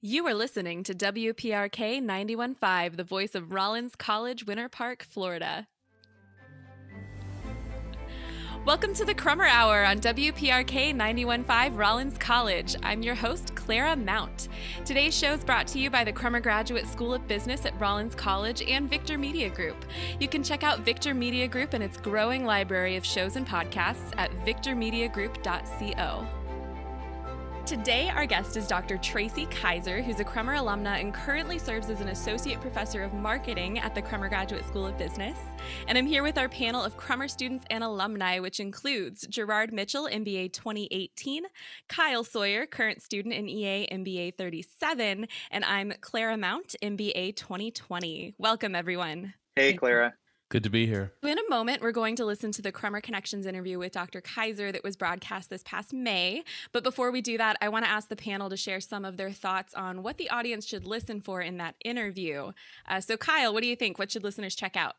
You are listening to WPRK 915, the voice of Rollins College, Winter Park, Florida. Welcome to the Crummer Hour on WPRK 915 Rollins College. I'm your host, Clara Mount. Today's show is brought to you by the Crummer Graduate School of Business at Rollins College and Victor Media Group. You can check out Victor Media Group and its growing library of shows and podcasts at victormediagroup.co. Today, our guest is Dr. Tracy Kaiser, who's a Crummer alumna and currently serves as an associate professor of marketing at the Crummer Graduate School of Business. And I'm here with our panel of Crummer students and alumni, which includes Gerard Mitchell, MBA 2018, Kyle Sawyer, current student in EA MBA 37, and I'm Clara Mount, MBA 2020. Welcome, everyone. Hey, Clara. Good to be here. In a moment, we're going to listen to the Crummer Connections interview with Dr. Kaiser that was broadcast this past May. But before we do that, I want to ask the panel to share some of their thoughts on what the audience should listen for in that interview. Uh, so, Kyle, what do you think? What should listeners check out?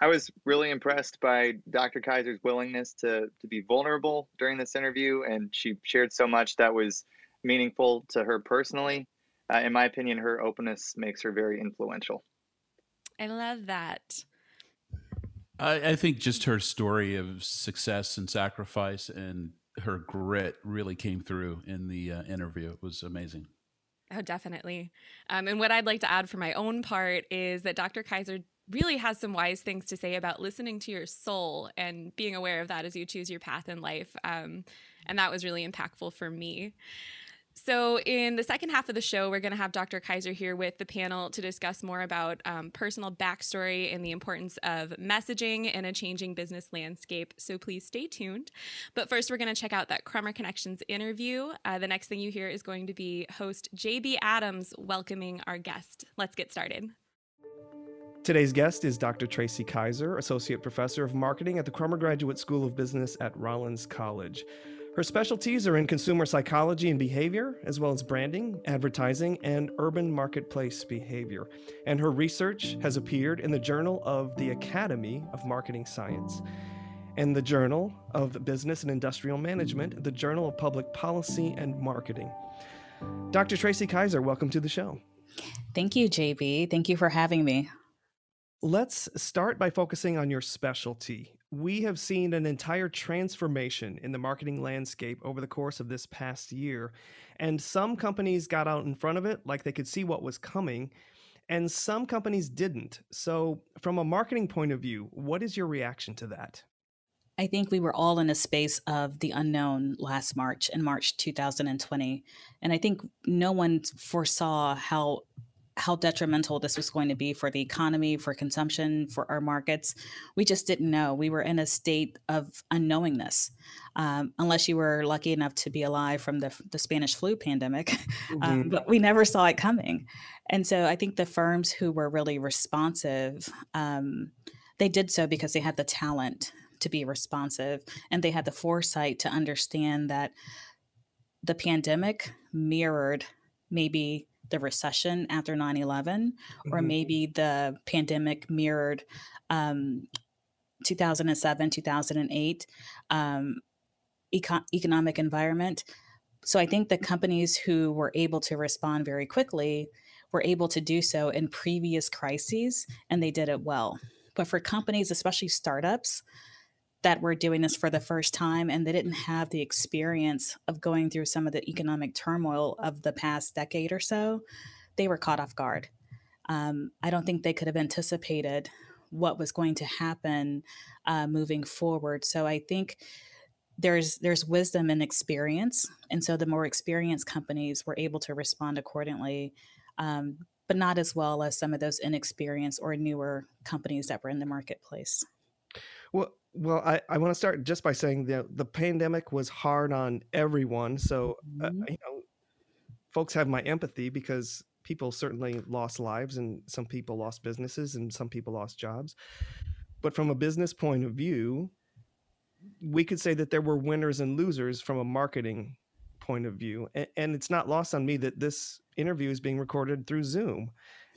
I was really impressed by Dr. Kaiser's willingness to, to be vulnerable during this interview, and she shared so much that was meaningful to her personally. Uh, in my opinion, her openness makes her very influential. I love that. I, I think just her story of success and sacrifice and her grit really came through in the uh, interview. It was amazing. Oh, definitely. Um, and what I'd like to add for my own part is that Dr. Kaiser really has some wise things to say about listening to your soul and being aware of that as you choose your path in life. Um, and that was really impactful for me. So, in the second half of the show, we're going to have Dr. Kaiser here with the panel to discuss more about um, personal backstory and the importance of messaging in a changing business landscape. So, please stay tuned. But first, we're going to check out that Crummer Connections interview. Uh, the next thing you hear is going to be host JB Adams welcoming our guest. Let's get started. Today's guest is Dr. Tracy Kaiser, Associate Professor of Marketing at the Crummer Graduate School of Business at Rollins College. Her specialties are in consumer psychology and behavior, as well as branding, advertising, and urban marketplace behavior. And her research has appeared in the Journal of the Academy of Marketing Science, and the Journal of Business and Industrial Management, the Journal of Public Policy and Marketing. Dr. Tracy Kaiser, welcome to the show. Thank you, JB. Thank you for having me. Let's start by focusing on your specialty. We have seen an entire transformation in the marketing landscape over the course of this past year. And some companies got out in front of it, like they could see what was coming, and some companies didn't. So, from a marketing point of view, what is your reaction to that? I think we were all in a space of the unknown last March, in March 2020. And I think no one foresaw how how detrimental this was going to be for the economy, for consumption, for our markets. We just didn't know. We were in a state of unknowingness, um, unless you were lucky enough to be alive from the, the Spanish flu pandemic. Um, mm-hmm. Um, but we never saw it coming. And so I think the firms who were really responsive, um, they did so because they had the talent to be responsive and they had the foresight to understand that the pandemic mirrored maybe the recession after 9 11, mm-hmm. or maybe the pandemic mirrored um, 2007, 2008 um, eco- economic environment. So I think the companies who were able to respond very quickly were able to do so in previous crises, and they did it well. But for companies, especially startups, that were doing this for the first time and they didn't have the experience of going through some of the economic turmoil of the past decade or so, they were caught off guard. Um, I don't think they could have anticipated what was going to happen uh, moving forward. So I think there's there's wisdom and experience, and so the more experienced companies were able to respond accordingly. Um, but not as well as some of those inexperienced or newer companies that were in the marketplace. Well, well, I, I want to start just by saying that the pandemic was hard on everyone. So, uh, mm-hmm. you know, folks have my empathy because people certainly lost lives and some people lost businesses and some people lost jobs. But from a business point of view, we could say that there were winners and losers from a marketing point of view. And, and it's not lost on me that this interview is being recorded through Zoom.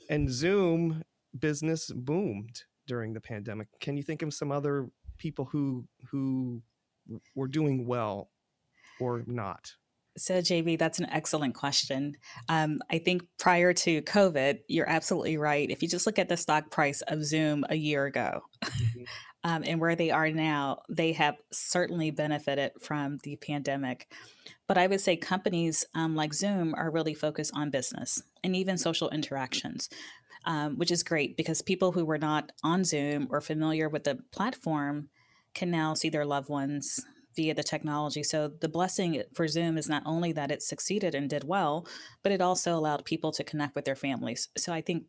And Zoom business boomed during the pandemic. Can you think of some other people who who were doing well or not? So, JB, that's an excellent question. Um, I think prior to COVID, you're absolutely right. If you just look at the stock price of Zoom a year ago mm-hmm. um, and where they are now, they have certainly benefited from the pandemic. But I would say companies um, like Zoom are really focused on business and even social interactions, um, which is great because people who were not on Zoom or familiar with the platform can now see their loved ones via the technology. So the blessing for Zoom is not only that it succeeded and did well, but it also allowed people to connect with their families. So I think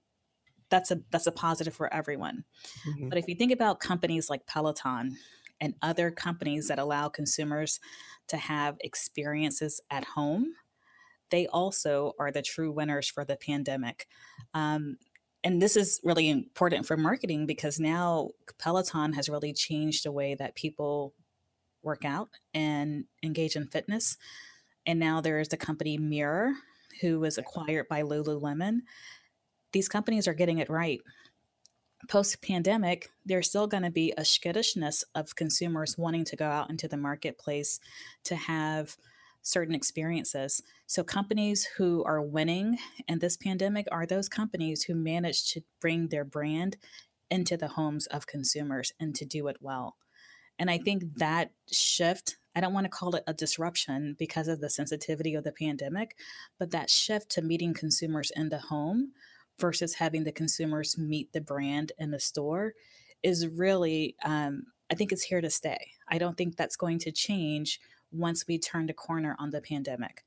that's a that's a positive for everyone. Mm-hmm. But if you think about companies like Peloton and other companies that allow consumers to have experiences at home, they also are the true winners for the pandemic. Um, and this is really important for marketing because now Peloton has really changed the way that people work out and engage in fitness. And now there's the company Mirror, who was acquired by Lululemon. These companies are getting it right. Post pandemic, there's still going to be a skittishness of consumers wanting to go out into the marketplace to have certain experiences. So, companies who are winning in this pandemic are those companies who manage to bring their brand into the homes of consumers and to do it well. And I think that shift, I don't want to call it a disruption because of the sensitivity of the pandemic, but that shift to meeting consumers in the home versus having the consumers meet the brand in the store is really, um, I think it's here to stay. I don't think that's going to change once we turn the corner on the pandemic.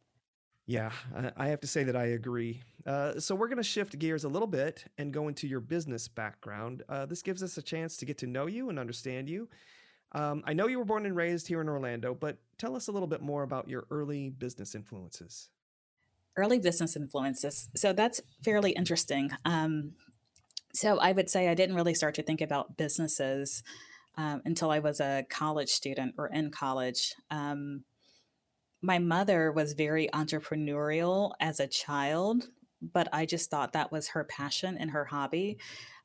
Yeah, I have to say that I agree. Uh, so, we're going to shift gears a little bit and go into your business background. Uh, this gives us a chance to get to know you and understand you um, I know you were born and raised here in Orlando, but tell us a little bit more about your early business influences. Early business influences. So that's fairly interesting. Um, so I would say I didn't really start to think about businesses um, until I was a college student or in college. Um, my mother was very entrepreneurial as a child, but I just thought that was her passion and her hobby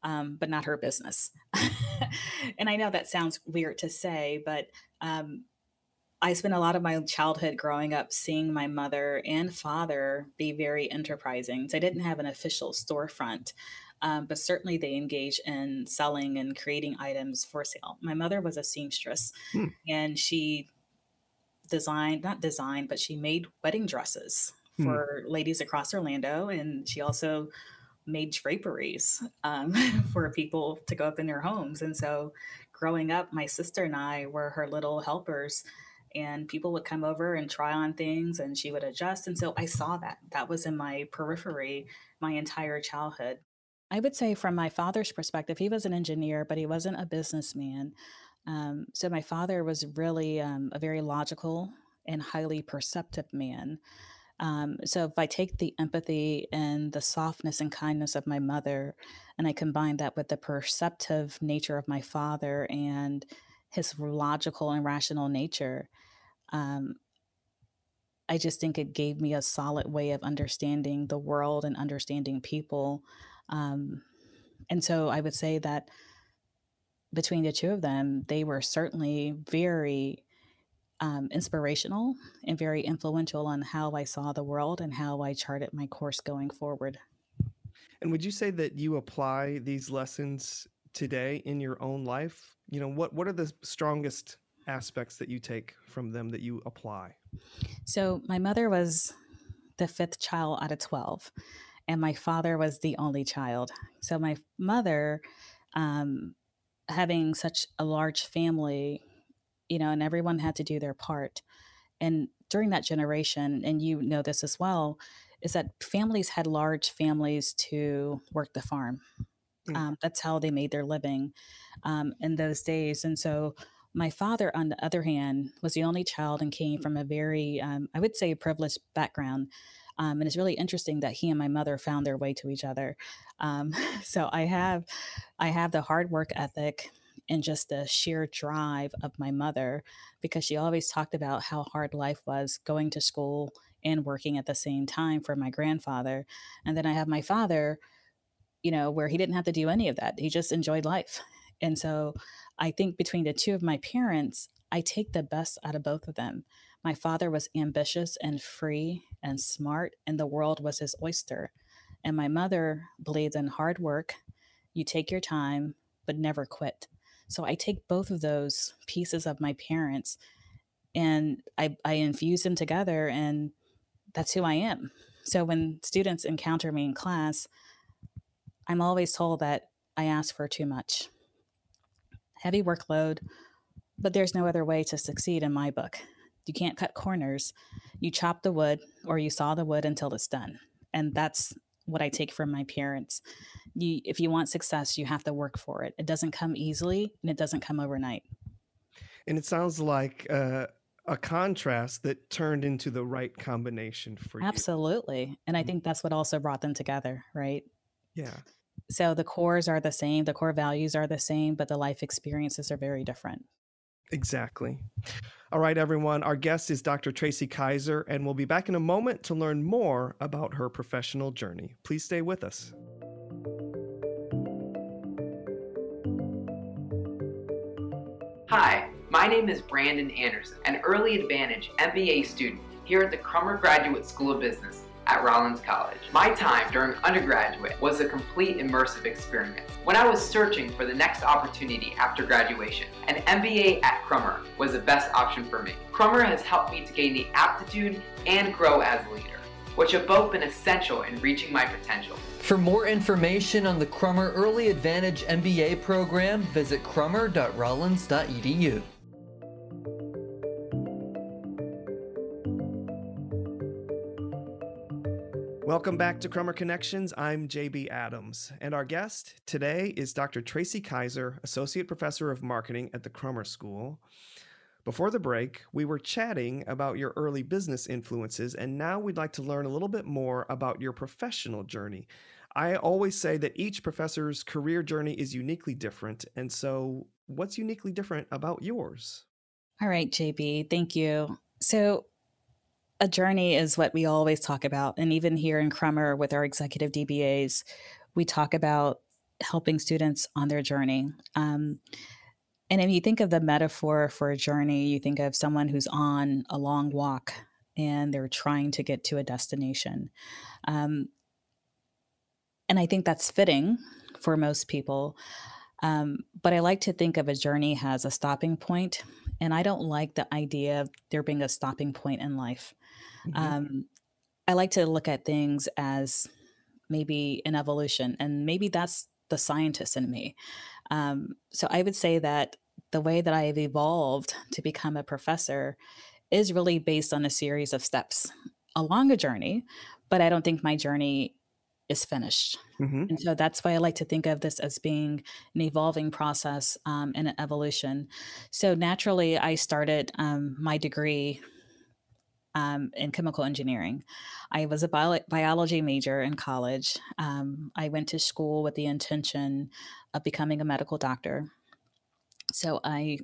um, but not her business. and I know that sounds weird to say, but um, I spent a lot of my childhood growing up seeing my mother and father be very enterprising. So I didn't have an official storefront, um, but certainly they engage in selling and creating items for sale. My mother was a seamstress hmm. and she designed, not designed, but she made wedding dresses hmm. for ladies across Orlando. And she also made draperies um, for people to go up in their homes. And so growing up, my sister and I were her little helpers and people would come over and try on things and she would adjust. And so I saw that. That was in my periphery my entire childhood. I would say, from my father's perspective, he was an engineer, but he wasn't a businessman. Um, so my father was really um, a very logical and highly perceptive man. Um, so if I take the empathy and the softness and kindness of my mother, and I combine that with the perceptive nature of my father and his logical and rational nature, um, I just think it gave me a solid way of understanding the world and understanding people. Um, and so I would say that between the two of them, they were certainly very um, inspirational and very influential on how I saw the world and how I charted my course going forward. And would you say that you apply these lessons today in your own life? You know, what what are the strongest aspects that you take from them that you apply? So, my mother was the fifth child out of 12, and my father was the only child. So, my mother, um, having such a large family, you know, and everyone had to do their part. And during that generation, and you know this as well, is that families had large families to work the farm. Mm. Um, that's how they made their living um, in those days. And so my father, on the other hand, was the only child and came from a very, um, I would say, privileged background. Um, and it's really interesting that he and my mother found their way to each other. Um, so I have, I have the hard work ethic and just the sheer drive of my mother because she always talked about how hard life was going to school and working at the same time for my grandfather. And then I have my father, you know, where he didn't have to do any of that. He just enjoyed life. And so I think between the two of my parents, I take the best out of both of them. My father was ambitious and free and smart, and the world was his oyster. And my mother believed in hard work. You take your time, but never quit. So I take both of those pieces of my parents and I, I infuse them together, and that's who I am. So when students encounter me in class, I'm always told that I ask for too much. Heavy workload, but there's no other way to succeed in my book. You can't cut corners. You chop the wood or you saw the wood until it's done. And that's what I take from my parents. You, if you want success, you have to work for it. It doesn't come easily and it doesn't come overnight. And it sounds like uh, a contrast that turned into the right combination for you. Absolutely. And I mm. think that's what also brought them together, right? Yeah. So the cores are the same, the core values are the same, but the life experiences are very different. Exactly. All right, everyone. Our guest is Dr. Tracy Kaiser, and we'll be back in a moment to learn more about her professional journey. Please stay with us. Hi, my name is Brandon Anderson, an Early Advantage MBA student here at the Crummer Graduate School of Business at Rollins College. My time during undergraduate was a complete immersive experience. When I was searching for the next opportunity after graduation, an MBA at Crummer was the best option for me. Crummer has helped me to gain the aptitude and grow as a leader, which have both been essential in reaching my potential. For more information on the Crummer Early Advantage MBA program, visit crummer.rollins.edu. Welcome back to Crummer Connections. I'm JB Adams, and our guest today is Dr. Tracy Kaiser, Associate Professor of Marketing at the Crummer School. Before the break, we were chatting about your early business influences, and now we'd like to learn a little bit more about your professional journey. I always say that each professor's career journey is uniquely different, and so what's uniquely different about yours? All right, JB, thank you. So, a journey is what we always talk about. And even here in Crummer with our executive DBAs, we talk about helping students on their journey. Um, and if you think of the metaphor for a journey, you think of someone who's on a long walk and they're trying to get to a destination. Um, and I think that's fitting for most people. Um, but I like to think of a journey as a stopping point, and I don't like the idea of there being a stopping point in life. Mm-hmm. Um, I like to look at things as maybe an evolution, and maybe that's the scientist in me. Um, so I would say that the way that I have evolved to become a professor is really based on a series of steps along a journey, but I don't think my journey is finished. Mm-hmm. And so that's why I like to think of this as being an evolving process um, and an evolution. So naturally, I started um, my degree um, in chemical engineering. I was a bio- biology major in college. Um, I went to school with the intention of becoming a medical doctor. So I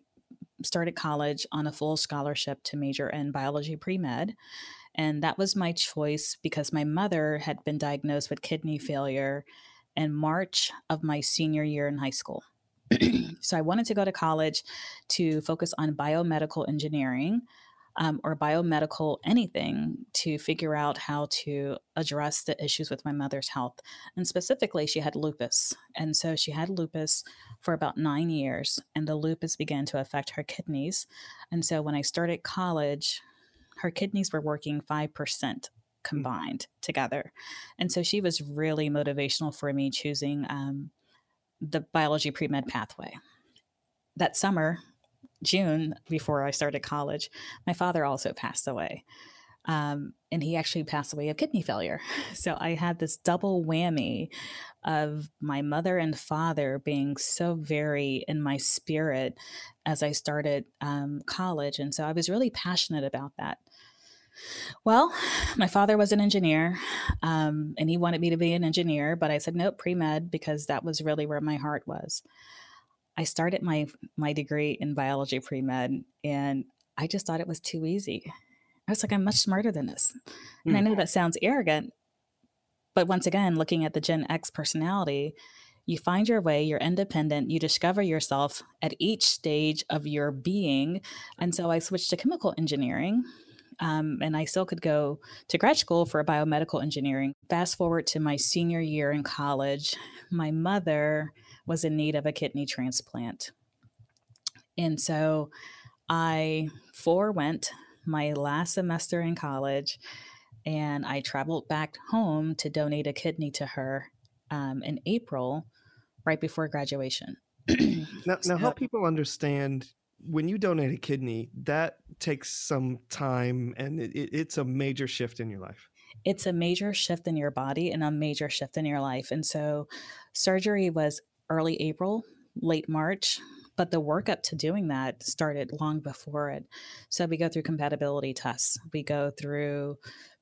started college on a full scholarship to major in biology pre med. And that was my choice because my mother had been diagnosed with kidney failure in March of my senior year in high school. so I wanted to go to college to focus on biomedical engineering um, or biomedical anything to figure out how to address the issues with my mother's health. And specifically, she had lupus. And so she had lupus for about nine years, and the lupus began to affect her kidneys. And so when I started college, her kidneys were working 5% hmm. combined mm. together. And so she was really motivational for me choosing um, the biology pre med pathway. That summer, June, before I started college, my father also passed away. Um, and he actually passed away of kidney failure. So I had this double whammy of my mother and father being so very in my spirit as I started um, college. And so I was really passionate about that. Well, my father was an engineer um, and he wanted me to be an engineer, but I said, nope, pre med, because that was really where my heart was. I started my my degree in biology pre med, and I just thought it was too easy. I was like, I'm much smarter than this, and mm. I know that sounds arrogant, but once again, looking at the Gen X personality, you find your way, you're independent, you discover yourself at each stage of your being. And so I switched to chemical engineering Um, and I still could go to grad school for biomedical engineering. Fast forward to my senior year in college, my mother was in need of a kidney transplant. And so I forewent my last semester in college and I traveled back home to donate a kidney to her um, in April, right before graduation. now, now, help people understand when you donate a kidney, that takes some time and it, it, it's a major shift in your life. It's a major shift in your body and a major shift in your life. And so, surgery was early April, late March but the work up to doing that started long before it. So we go through compatibility tests, we go through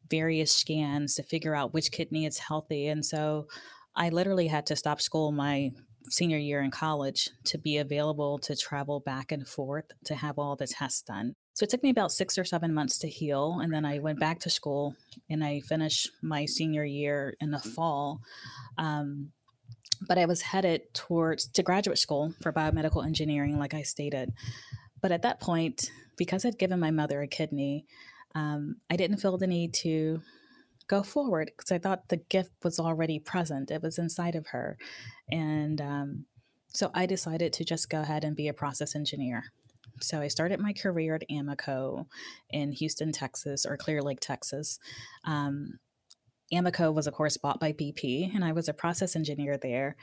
various scans to figure out which kidney is healthy. And so I literally had to stop school my senior year in college to be available to travel back and forth to have all the tests done. So it took me about six or seven months to heal. And then I went back to school and I finished my senior year in the fall. Um, but I was headed towards to graduate school for biomedical engineering, like I stated. But at that point, because I'd given my mother a kidney, um, I didn't feel the need to go forward because I thought the gift was already present. It was inside of her. And um, so I decided to just go ahead and be a process engineer. So I started my career at Amoco in Houston, Texas, or Clear Lake, Texas. Um, Amoco was, of course, bought by BP, and I was a process engineer there.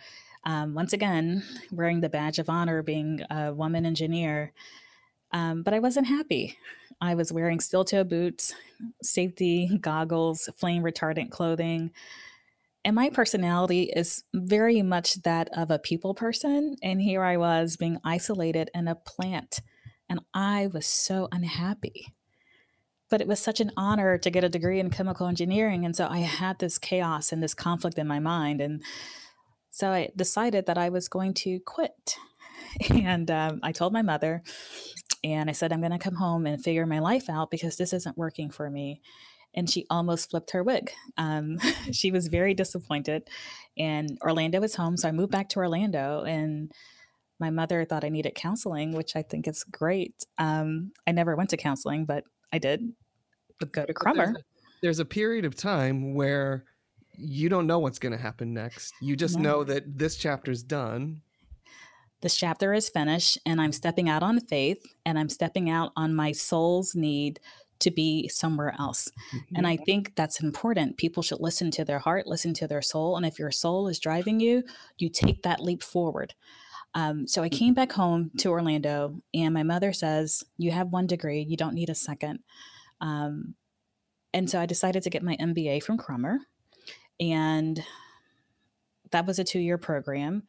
Um, once again, wearing the badge of honor, being a woman engineer. Um, but I wasn't happy. I was wearing steel toe boots, safety goggles, flame retardant clothing. And my personality is very much that of a people person. And here I was being isolated in a plant. And I was so unhappy but it was such an honor to get a degree in chemical engineering. And so I had this chaos and this conflict in my mind. And so I decided that I was going to quit. And um, I told my mother, and I said, I'm going to come home and figure my life out because this isn't working for me. And she almost flipped her wig. Um, she was very disappointed. And Orlando was home. So I moved back to Orlando. And my mother thought I needed counseling, which I think is great. Um, I never went to counseling, but I did. But go to Crummer. There's a, there's a, period of time where you don't know what's going to happen next. You just no. know that this chapter's done. This chapter is finished, and I'm stepping out on faith, and I'm stepping out on my soul's need to be somewhere else. Mm-hmm. And I think that's important. People should listen to their heart, listen to their soul. And if your soul is driving you, you take that leap forward. Um, so I came back home to Orlando, and my mother says, You have one degree, you don't need a second. Um, and so I decided to get my MBA from Crummer. And that was a two year program.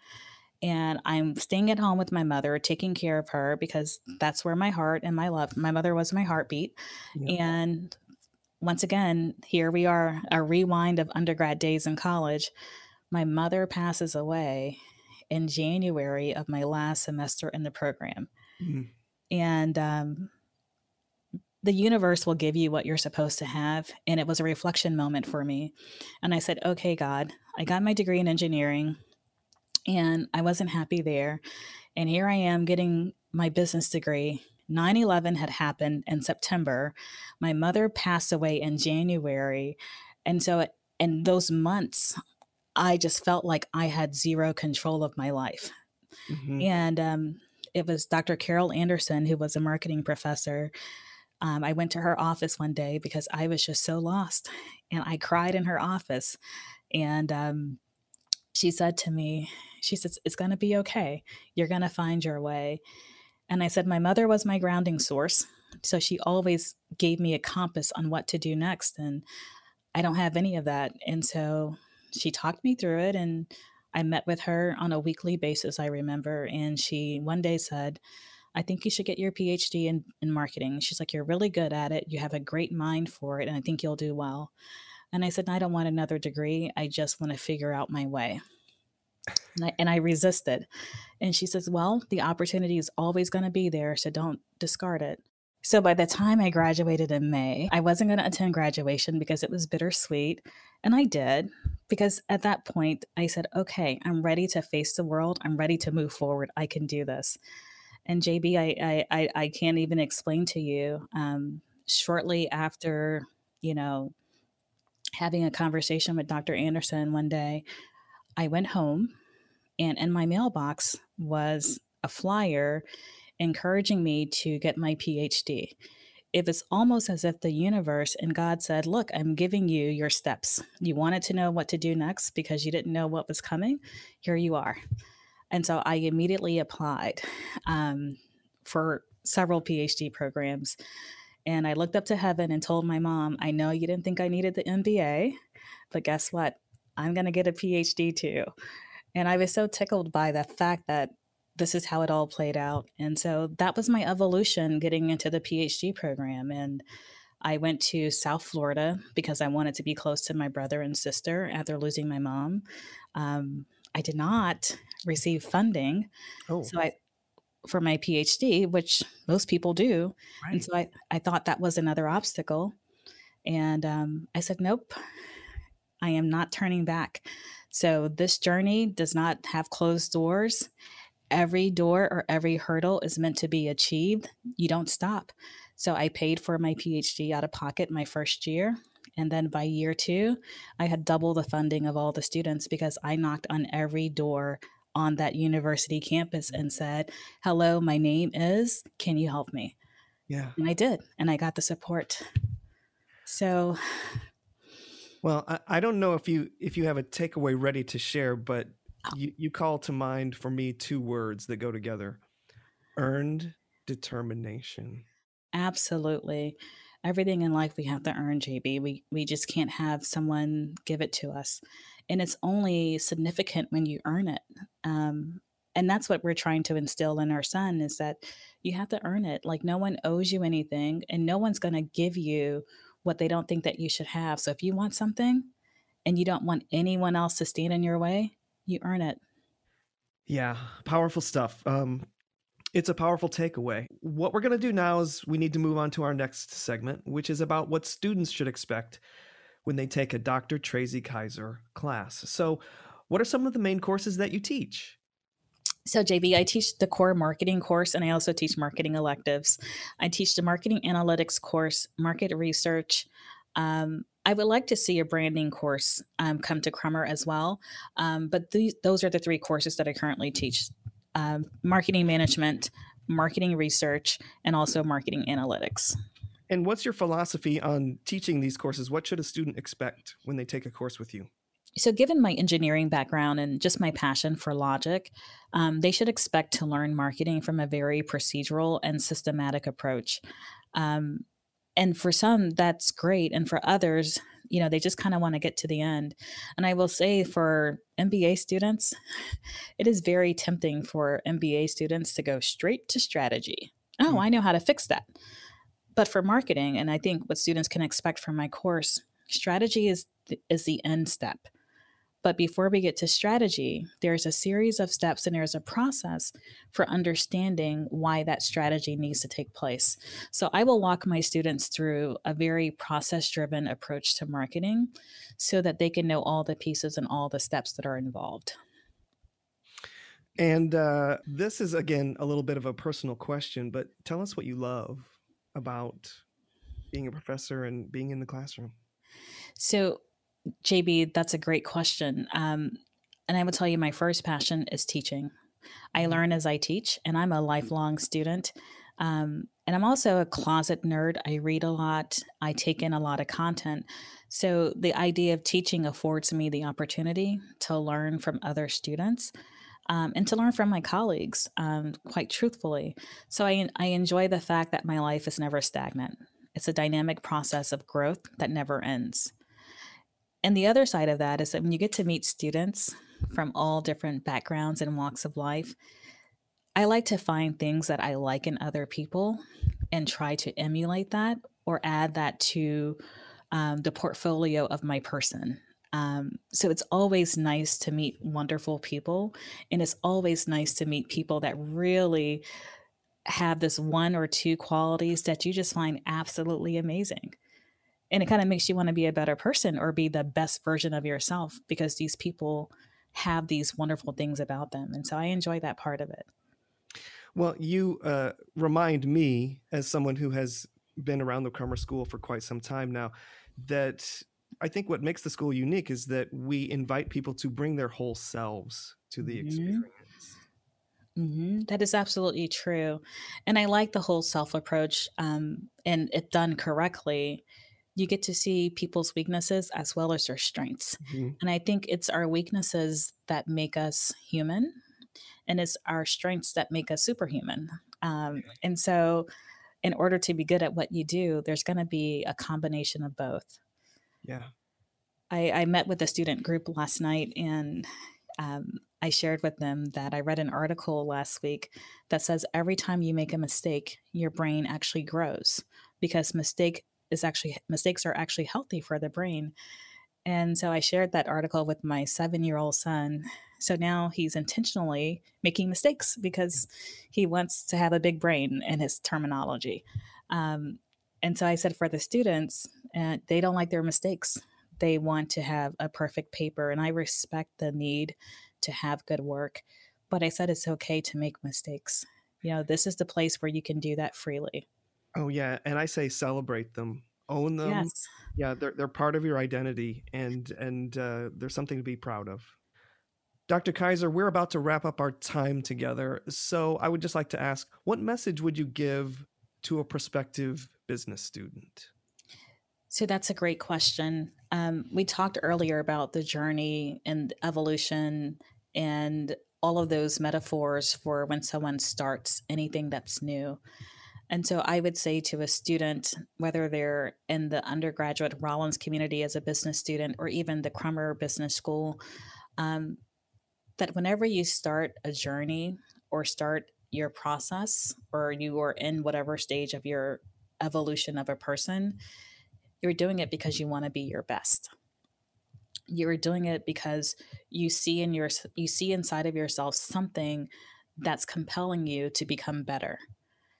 And I'm staying at home with my mother, taking care of her because that's where my heart and my love, my mother was my heartbeat. And once again, here we are, a rewind of undergrad days in college. My mother passes away in January of my last semester in the program. Mm-hmm. And um, the universe will give you what you're supposed to have. And it was a reflection moment for me. And I said, okay, God, I got my degree in engineering and I wasn't happy there. And here I am getting my business degree. 9 11 had happened in September. My mother passed away in January. And so, in those months, I just felt like I had zero control of my life. Mm-hmm. And um, it was Dr. Carol Anderson, who was a marketing professor. Um, I went to her office one day because I was just so lost. And I cried in her office. And um, she said to me, She says, It's going to be okay. You're going to find your way. And I said, My mother was my grounding source. So she always gave me a compass on what to do next. And I don't have any of that. And so she talked me through it and I met with her on a weekly basis, I remember. And she one day said, I think you should get your PhD in, in marketing. She's like, You're really good at it. You have a great mind for it. And I think you'll do well. And I said, I don't want another degree. I just want to figure out my way. And I, and I resisted. And she says, Well, the opportunity is always going to be there. So don't discard it. So by the time I graduated in May, I wasn't going to attend graduation because it was bittersweet. And I did because at that point I said, okay, I'm ready to face the world. I'm ready to move forward. I can do this. And JB, I, I, I can't even explain to you. Um, shortly after, you know, having a conversation with Dr. Anderson one day, I went home and in my mailbox was a flyer encouraging me to get my PhD. It was almost as if the universe and God said, Look, I'm giving you your steps. You wanted to know what to do next because you didn't know what was coming. Here you are. And so I immediately applied um, for several PhD programs. And I looked up to heaven and told my mom, I know you didn't think I needed the MBA, but guess what? I'm going to get a PhD too. And I was so tickled by the fact that this is how it all played out. And so that was my evolution getting into the PhD program. And I went to South Florida because I wanted to be close to my brother and sister after losing my mom. Um, I did not receive funding. Oh. So I for my PhD, which most people do. Right. And so I, I thought that was another obstacle. And um, I said, nope, I am not turning back. So this journey does not have closed doors. Every door or every hurdle is meant to be achieved. You don't stop. So I paid for my PhD out of pocket my first year. And then by year two, I had double the funding of all the students because I knocked on every door on that university campus and said, Hello, my name is, can you help me? Yeah. And I did. And I got the support. So well, I, I don't know if you if you have a takeaway ready to share, but oh. you, you call to mind for me two words that go together. Earned determination. Absolutely. Everything in life we have to earn, JB. We we just can't have someone give it to us and it's only significant when you earn it um, and that's what we're trying to instill in our son is that you have to earn it. Like no one owes you anything and no one's going to give you what they don't think that you should have. So if you want something and you don't want anyone else to stand in your way you earn it. Yeah powerful stuff. Um, it's a powerful takeaway. What we're going to do now is we need to move on to our next segment, which is about what students should expect when they take a Dr. Tracy Kaiser class. So, what are some of the main courses that you teach? So, JB, I teach the core marketing course and I also teach marketing electives. I teach the marketing analytics course, market research. Um, I would like to see a branding course um, come to Crummer as well. Um, but these, those are the three courses that I currently teach um, marketing management, marketing research, and also marketing analytics. And what's your philosophy on teaching these courses? What should a student expect when they take a course with you? So, given my engineering background and just my passion for logic, um, they should expect to learn marketing from a very procedural and systematic approach. Um, and for some, that's great. And for others, you know, they just kind of want to get to the end. And I will say for MBA students, it is very tempting for MBA students to go straight to strategy. Oh, mm. I know how to fix that. But for marketing, and I think what students can expect from my course, strategy is the, is the end step. But before we get to strategy, there's a series of steps and there's a process for understanding why that strategy needs to take place. So I will walk my students through a very process driven approach to marketing so that they can know all the pieces and all the steps that are involved. And uh, this is, again, a little bit of a personal question, but tell us what you love about being a professor and being in the classroom? So, JB, that's a great question. Um, and I will tell you, my first passion is teaching. I mm-hmm. learn as I teach, and I'm a lifelong student. Um, and I'm also a closet nerd. I read a lot, I take in a lot of content. So, the idea of teaching affords me the opportunity to learn from other students um, and to learn from my colleagues, um, quite truthfully. So I, I enjoy the fact that my life is never stagnant. It's a dynamic process of growth that never ends. And the other side of that is that when you get to meet students from all different backgrounds and walks of life, I like to find things that I like in other people and try to emulate that or add that to um, the portfolio of my person. Um, so it's always nice to meet wonderful people. And it's always nice to meet people that really have this one or two qualities that you just find absolutely amazing. And it kind of makes you want to be a better person or be the best version of yourself because these people have these wonderful things about them. And so I enjoy that part of it. Well, you uh, remind me, as someone who has been around the Crummer School for quite some time now that I think what makes the school unique is that we invite people to bring their whole selves to the Mhm. experience. hmm That is absolutely true. And I like the whole self approach. Um, and if done correctly, you get to see people's weaknesses as well as their strengths. Mhm. And I think it's our weaknesses that make us human, and it's our strengths that make us superhuman. Um, and so, in order to be good at what you do, there's going to be a combination of both. Yeah. I, I met with a student group last night and um, I shared with them that I read an article last week that says every time you make a mistake, your brain actually grows because mistake is actually mistakes are actually healthy for the brain. And so I shared that article with my seven year old son. So now he's intentionally making mistakes because he wants to have a big brain in his terminology. Um, and so I said for the students, uh, they don't like their mistakes they want to have a perfect paper and i respect the need to have good work but i said it's okay to make mistakes you know this is the place where you can do that freely Oh yeah, and I say celebrate them, own them. yes Yeah, they're they're part of your identity, and and uh, there's something to be proud of. Dr. Kaiser, we're about to wrap up our time together, so I would just like to ask, what message would you give to a prospective business student? so that's a great question um, we talked earlier about the journey and evolution and all of those metaphors for when someone starts anything that's new And so I would say to a student, whether they're in the undergraduate Rollins community as a business student or even the Crummer Business School, um, that whenever you start a journey or start your process or you are in whatever stage of your evolution of a person, you're doing it because you want to be your best. You're doing it because you see in your you see inside of yourself something that's compelling you to become better.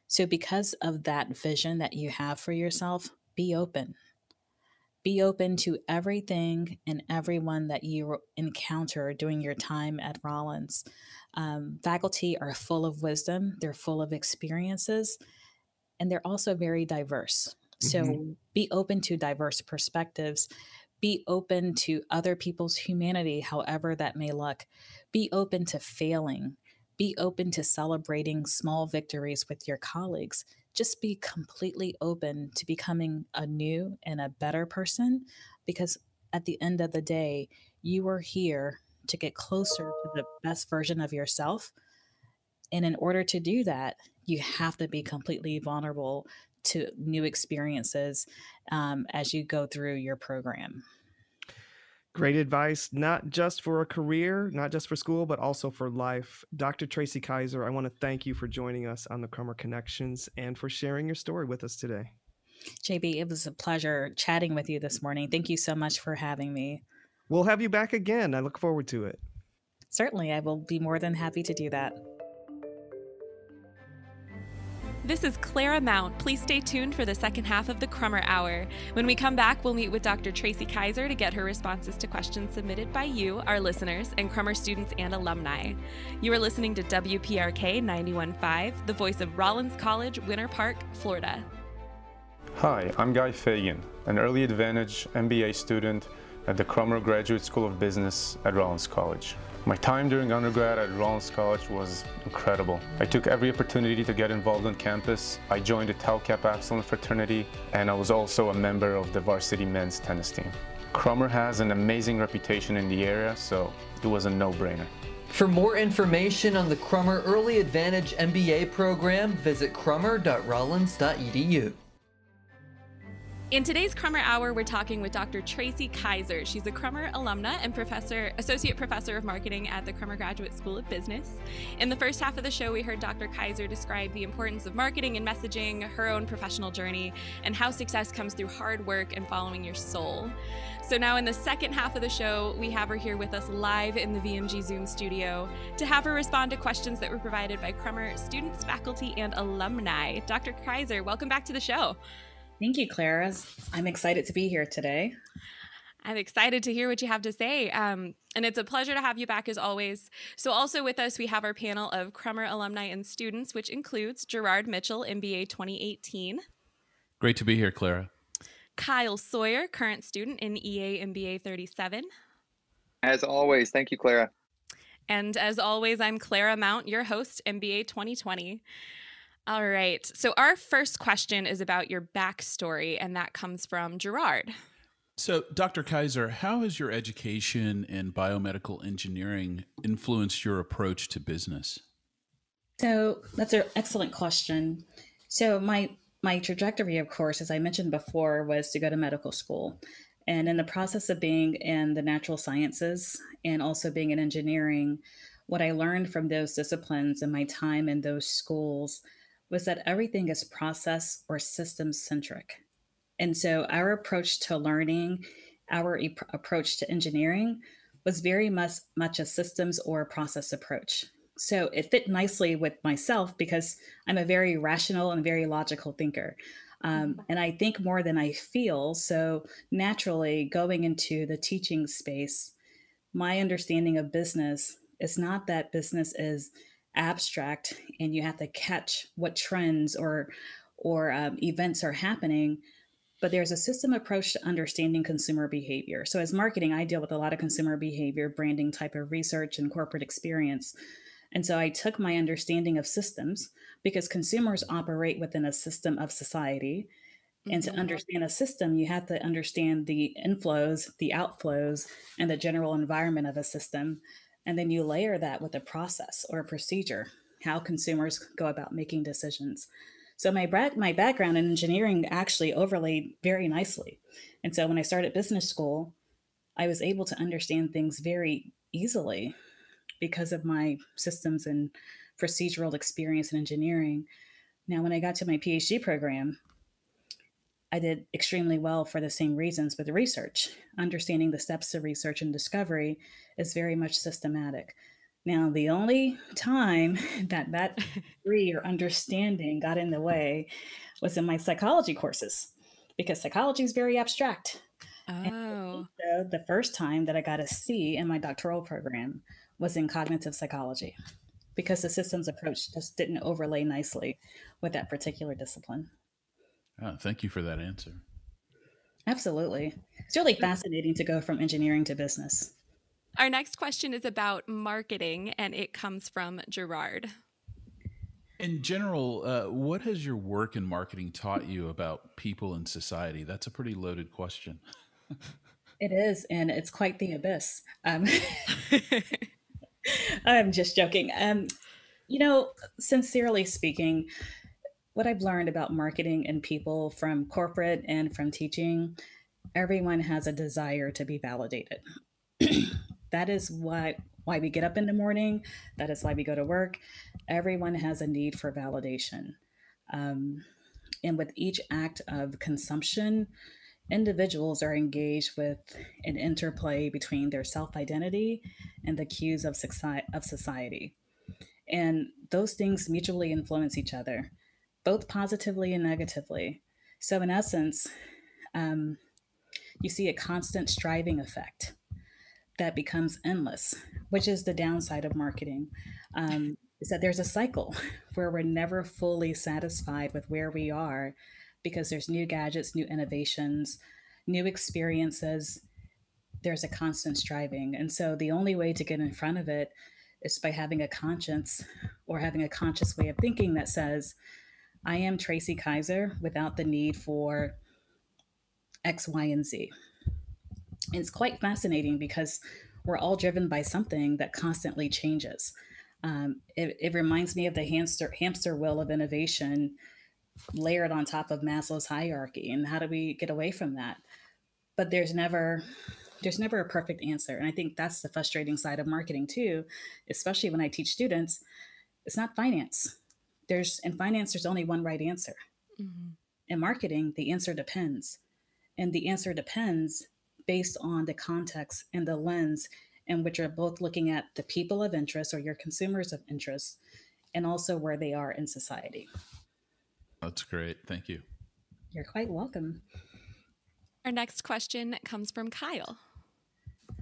So, because of that vision that you have for yourself, be open. Be open to everything and everyone that you encounter during your time at Rollins. Um, faculty are full of wisdom, they're full of experiences, and they're also very diverse. So, Mhm. be open to diverse perspectives. Be open to other people's humanity, however that may look. Be open to failing be open to celebrating small victories with your colleagues. Just be completely open to becoming a new and a better person because at the end of the day, you are here to get closer to the best version of yourself. And in order to do that, you have to be completely vulnerable to new experiences um, as you go through your program. Great advice, not just for a career, not just for school, but also for life. Dr. Tracy Kaiser, I want to thank you for joining us on the Crummer Connections and for sharing your story with us today. JB, it was a pleasure chatting with you this morning. Thank you so much for having me. We'll have you back again. I look forward to it. Certainly, I will be more than happy to do that. This is Clara Mount. Please stay tuned for the second half of the Crummer Hour. When we come back, we'll meet with Dr. Tracy Kaiser to get her responses to questions submitted by you, our listeners, and Crummer students and alumni. You are listening to WPRK 915, the voice of Rollins College, Winter Park, Florida. Hi, I'm Guy Fagan, an early advantage MBA student at the Crummer Graduate School of Business at Rollins College. My time during undergrad at Rollins College was incredible. I took every opportunity to get involved on campus. I joined the Tau Kappa fraternity, and I was also a member of the varsity men's tennis team. Crummer has an amazing reputation in the area, so it was a no-brainer. For more information on the Crummer Early Advantage MBA program, visit crummer.rollins.edu. In today's Crummer Hour, we're talking with Dr. Tracy Kaiser. She's a Crummer alumna and professor, associate professor of marketing at the Crummer Graduate School of Business. In the first half of the show, we heard Dr. Kaiser describe the importance of marketing and messaging, her own professional journey, and how success comes through hard work and following your soul. So now in the second half of the show, we have her here with us live in the VMG Zoom studio to have her respond to questions that were provided by Crummer students, faculty, and alumni. Dr. Kaiser, welcome back to the show. Thank you, Clara. I'm excited to be here today. I'm excited to hear what you have to say. Um, and it's a pleasure to have you back as always. So, also with us, we have our panel of Crummer alumni and students, which includes Gerard Mitchell, MBA 2018. Great to be here, Clara. Kyle Sawyer, current student in EA MBA 37. As always, thank you, Clara. And as always, I'm Clara Mount, your host, MBA 2020. All right. So, our first question is about your backstory, and that comes from Gerard. So, Dr. Kaiser, how has your education in biomedical engineering influenced your approach to business? So, that's an excellent question. So, my my trajectory, of course, as I mentioned before, was to go to medical school. And in the process of being in the natural sciences and also being in engineering, what I learned from those disciplines and my time in those schools was that everything is process or system centric. And so our approach to learning, our e- approach to engineering was very much, much a systems or process approach. So it fit nicely with myself because I'm a very rational and very logical thinker. Um, mm-hmm. and I think more than I feel. So naturally, going into the teaching space, my understanding of business is not that business is abstract and you have to catch what trends or or um, events are happening but there's a system approach to understanding consumer behavior so as marketing i deal with a lot of consumer behavior branding type of research and corporate experience and so I took my understanding of systems because consumers operate within a system of society. And to mm-hmm. understand a system, you have to understand the inflows, the outflows, and the general environment of a system. And then you layer that with a process or a procedure, how consumers go about making decisions. So my my background in engineering actually overlaid very nicely. And so when I started business school, I was able to understand things very easily because of my systems and procedural experience in engineering. Now, when I got to my PhD program, I did extremely well for the same reasons with research. Understanding the steps of research and discovery is very much systematic. Now, the only time that that degree or understanding got in the way was in my psychology courses, because psychology is very abstract. Oh. So the first time that I got a C in my doctoral program was in cognitive psychology because the systems approach just didn't overlay nicely with that particular discipline. Oh, thank you for that answer. Absolutely. It's really fascinating to go from engineering to business. Our next question is about marketing, and it comes from Gerard. In general, uh, what has your work in marketing taught you about people and society? That's a pretty loaded question. it is, and it's quite the abyss. Um, I'm just joking. Um, you know, sincerely speaking, what I've learned about marketing and people from corporate and from teaching, everyone has a desire to be validated. that is what why we get up in the morning. That is why we go to work. Everyone has a need for validation. Um, and with each act of consumption, individuals are engaged with an interplay between their self identity and the cues of, of society. And those things mutually influence each other, both positively and negatively. So, in essence, um, you see a constant striving effect that becomes endless, which is the downside of marketing. Um, is that there's a cycle where we're never fully satisfied with where we are because there's new gadgets, new innovations, new experiences. There's a constant striving. And so the only way to get in front of it is by having a conscience or having a conscious way of thinking that says, I am Tracy Kaiser without the need for X, Y, and Z. It's quite fascinating because we're all driven by something that constantly changes. Um, it, it, reminds me of the hamster hamster wheel of innovation layered on top of Maslow's hierarchy. And how do we get away from that? But there's never there's never a perfect answer. And I think that's the frustrating side of marketing too, especially when I teach students. It's not finance. There's in finance, there's only one right answer. Mm-hmm. In marketing, the answer depends. And the answer depends based on the context and the lens in which you're both looking at the people of interest or your consumers of interest and also where they are in society. That's great. Thank you. You're quite welcome. Our next question comes from Kyle.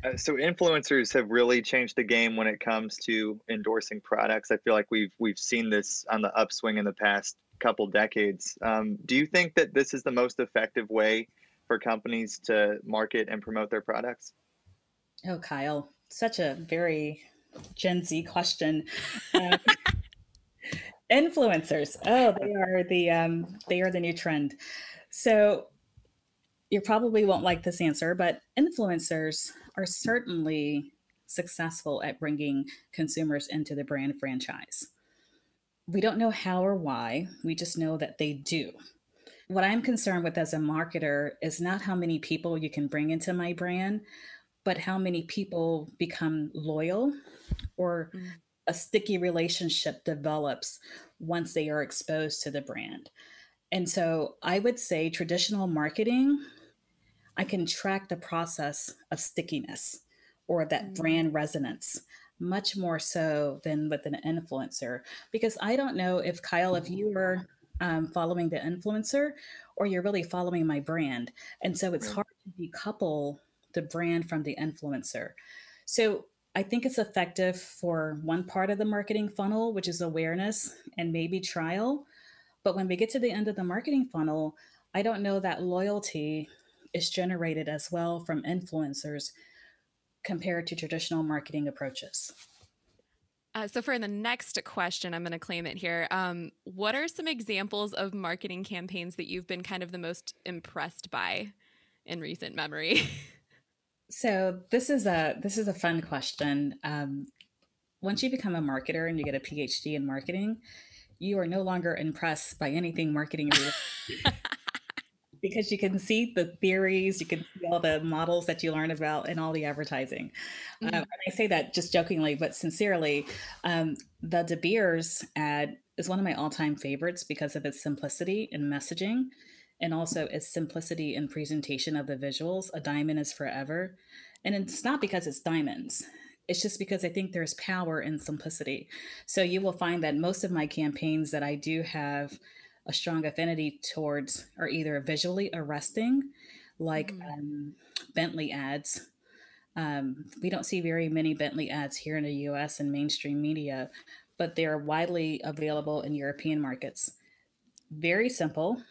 Uh, so influencers have really changed the game when it comes to endorsing products. I feel like we've we've seen this on the upswing in the past couple decades. Um, do you think that this is the most effective way for companies to market and promote their products? Oh, Kyle, such a very Gen Z question. Um, influencers. Oh, they are the um, they are the new trend. So you probably won't like this answer, but influencers are certainly successful at bringing consumers into the brand franchise. We don't know how or why, we just know that they do. What I'm concerned with as a marketer is not how many people you can bring into my brand, but how many people become loyal or mm. a sticky relationship develops once they are exposed to the brand. And so I would say traditional marketing, I can track the process of stickiness or that mm. brand resonance much more so than with an influencer because i don't know if kyle if you are um, following the influencer or you're really following my brand. And so it's hard to decouple the brand from the influencer. So i think it's effective for one part of the marketing funnel which is awareness and maybe trial. But when we get to the end of the marketing funnel i don't know that loyalty is generated as well from influencers compared to traditional marketing approaches? Uh, so, for the next question, I'm going to claim it here. Um, what are some examples of marketing campaigns that you've been kind of the most impressed by in recent memory? so this is a this is a fun question. Um, once you become a marketer and you get a PhD in marketing, you are no longer impressed by anything marketing because you can see the theories, you can see all the models that you learn about and all the advertising. Uh, mm-hmm. Uh, I say that just jokingly, but sincerely. Um, the De Beers ad is one of my all-time favorites because of its simplicity in messaging and also its simplicity in presentation of the visuals. A diamond is forever. And it's not because it's diamonds. It's just because I think there's power in simplicity. So you will find that most of my campaigns that I do have a strong affinity towards are either visually arresting, like mm. um, Bentley ads. Um, we don't see very many Bentley ads here in the US in mainstream media, but they're widely available in European markets. Very simple.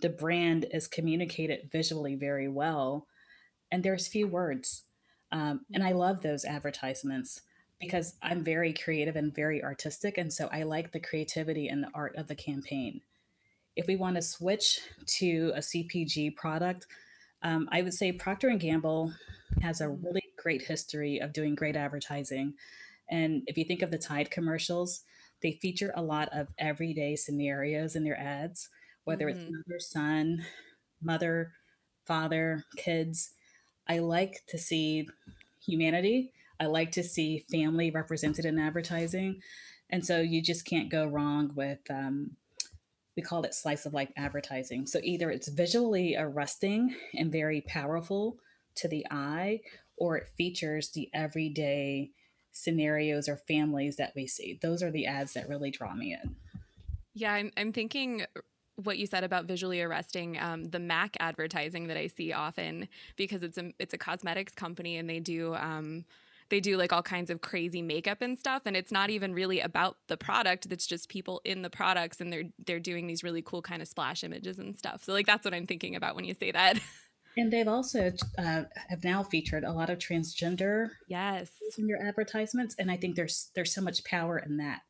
The brand is communicated visually very well, and there's few words. Um, and I love those advertisements because I'm very creative and very artistic. And so I like the creativity and the art of the campaign. If we want to switch to a CPG product, um, I would say Procter and Gamble has a mm-hmm. really great history of doing great advertising. And if you think of the Tide commercials, they feature a lot of everyday scenarios in their ads, whether mm-hmm. it's mother, son, mother, father, kids. I like to see humanity. I like to see family represented in advertising. And so you just can't go wrong with um, we call it slice of life advertising. So either it's visually arresting and very powerful to the eye, or it features the everyday scenarios or families that we see. Those are the ads that really draw me in. Yeah, I'm, I'm thinking what you said about visually arresting um, the mac advertising that i see often because it's a it's a cosmetics company and they do um, they do like all kinds of crazy makeup and stuff and it's not even really about the product it's just people in the products and they're they're doing these really cool kind of splash images and stuff. So like that's what i'm thinking about when you say that. And they've also uh, have now featured a lot of transgender yes. in your advertisements and i think there's there's so much power in that.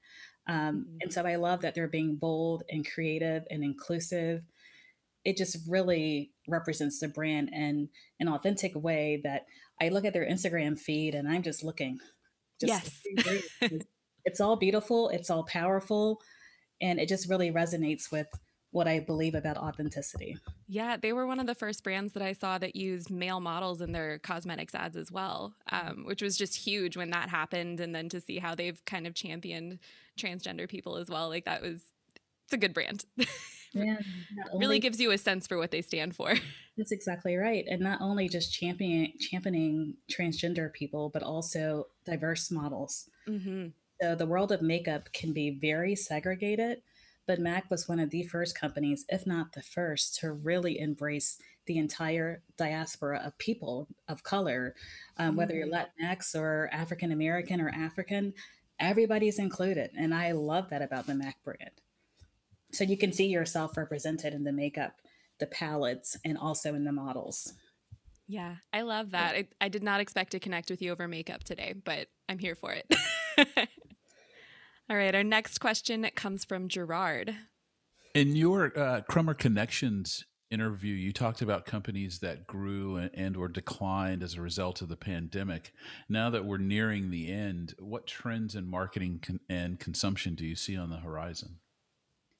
Um, mm-hmm. and so i love that they're being bold and creative and inclusive. It just really represents the brand in an authentic way that I look at their Instagram feed and I'm just looking. Just yes. it's all beautiful, it's all powerful, and it just really resonates with what I believe about authenticity. Yeah, they were one of the first brands that I saw that used male models in their cosmetics ads as well, um, which was just huge when that happened. And then to see how they've kind of championed transgender people as well, like that was, it's a good brand. Yeah, only, really gives you a sense for what they stand for. That's exactly right. And not only just championing championing transgender people, but also diverse models. Mm-hmm. So the world of makeup can be very segregated, but MAC was one of the first companies, if not the first, to really embrace the entire diaspora of people of color, um, mm-hmm. whether you're mm-hmm. Latinx or African American or African, everybody's included. And I love that about the MAC brand. So you can see yourself represented in the makeup, the palettes, and also in the models. Yeah, I love that. I, I did not expect to connect with you over makeup today, but I'm here for it. All right, our next question comes from Gerard. In your uh, Crummer Connections interview, you talked about companies that grew and, and or declined as a result of the pandemic. Now that we're nearing the end, what trends in marketing con- and consumption do you see on the horizon?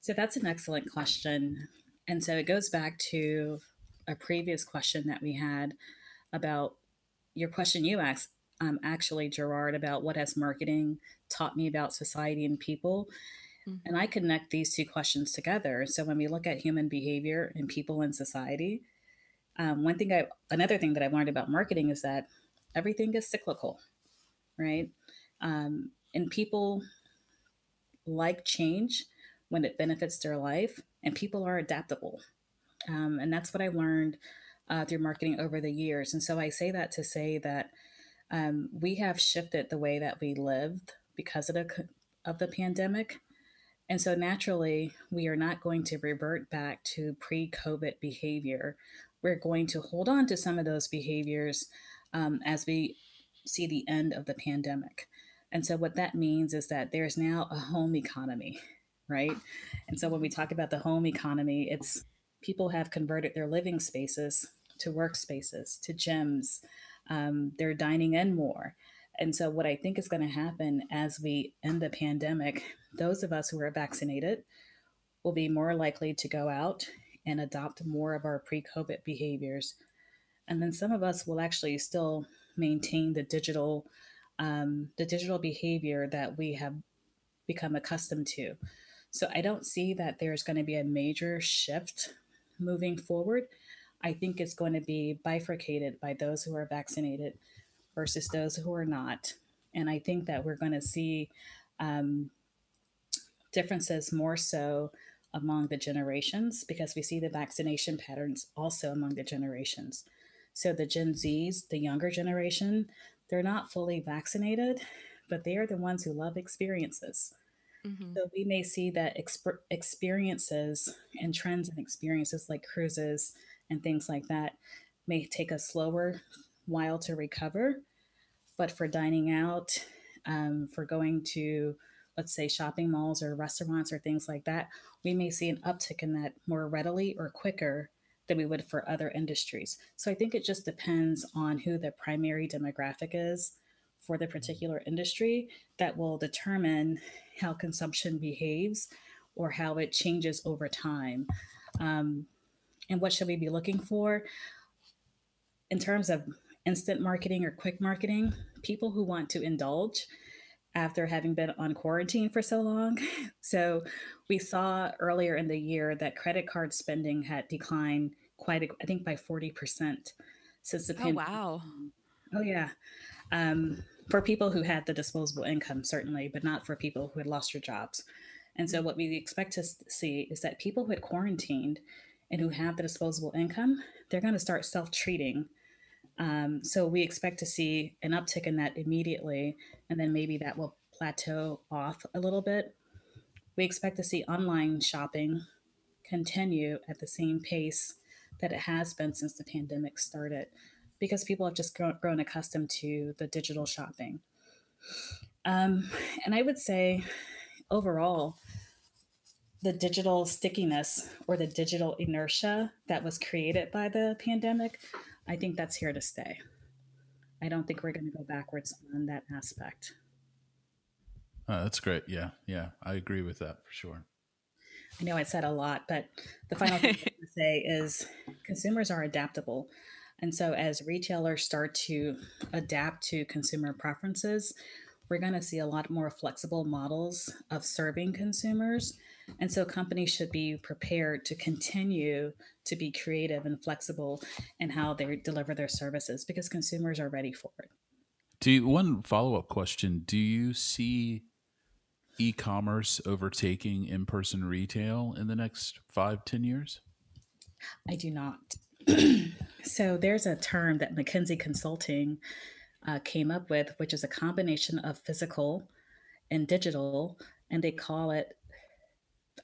So that's an excellent question. And so it goes back to a previous question that we had about your question you asked um, actually gerard about what has marketing taught me about society and people mm-hmm. and i connect these two questions together so when we look at human behavior and people in society um, one thing i another thing that i've learned about marketing is that everything is cyclical right um, and people like change when it benefits their life and people are adaptable um, and that's what I learned uh, through marketing over the years. And so I say that to say that um, we have shifted the way that we lived because of the, of the pandemic. And so naturally, we are not going to revert back to pre COVID behavior. We're going to hold on to some of those behaviors um, as we see the end of the pandemic. And so, what that means is that there's now a home economy, right? And so, when we talk about the home economy, it's people have converted their living spaces to workspaces, to gyms. Um, they're dining in more. And so, what I think is going to happen as we end the pandemic, those of us who are vaccinated will be more likely to go out and adopt more of our pre COVID behaviors. And then some of us will actually still maintain the digital, um, the digital behavior that we have become accustomed to. So I don't see that there's going to be a major shift moving forward, I think it's going to be bifurcated by those who are vaccinated versus those who are not. And I think that we're going to see um, differences more so among the generations because we see the vaccination patterns also among the generations. So the Gen Zs, the younger generation, they're not fully vaccinated, but they are the ones who love experiences. Mm-hmm. So we may see that exp- experiences and trends and experiences like cruises and things like that may take a slower while to recover. But for dining out, um, for going to, let's say, shopping malls or restaurants or things like that, we may see an uptick in that more readily or quicker than we would for other industries. So I think it just depends on who the primary demographic is for the particular industry that will determine how consumption behaves or how it changes over time. Um, and what should we be looking for? In terms of instant marketing or quick marketing, people who want to indulge after having been on quarantine for so long. So we saw earlier in the year that credit card spending had declined quite, I think, by 40% since the pandemic. oh, wow. Oh, yeah. Um, for people who had the disposable income, certainly, but not for people who had lost their jobs. And so, what we expect to see is that people who had quarantined and who have the disposable income, they're going to start self treating. Um, so, we expect to see an uptick in that immediately, and then maybe that will plateau off a little bit. We expect to see online shopping continue at the same pace that it has been since the pandemic started because people have just grown, grown accustomed to the digital shopping. Um, and I would say overall, the digital stickiness or the digital inertia that was created by the pandemic, I think that's here to stay. I don't think we're going to go backwards on that aspect. Oh, that's great. Yeah, yeah, I agree with that for sure. I know I said a lot, but the final thing to say is consumers are adaptable. And so, as retailers start to adapt to consumer preferences, we're going to see a lot more flexible models of serving consumers. And so, companies should be prepared to continue to be creative and flexible in how they deliver their services because consumers are ready for it. Do you, one follow up question Do you see e commerce overtaking in person retail in the next five, ten years? I do not. so there's a term that McKinsey Consulting uh, came up with, which is a combination of physical and digital, and they call it,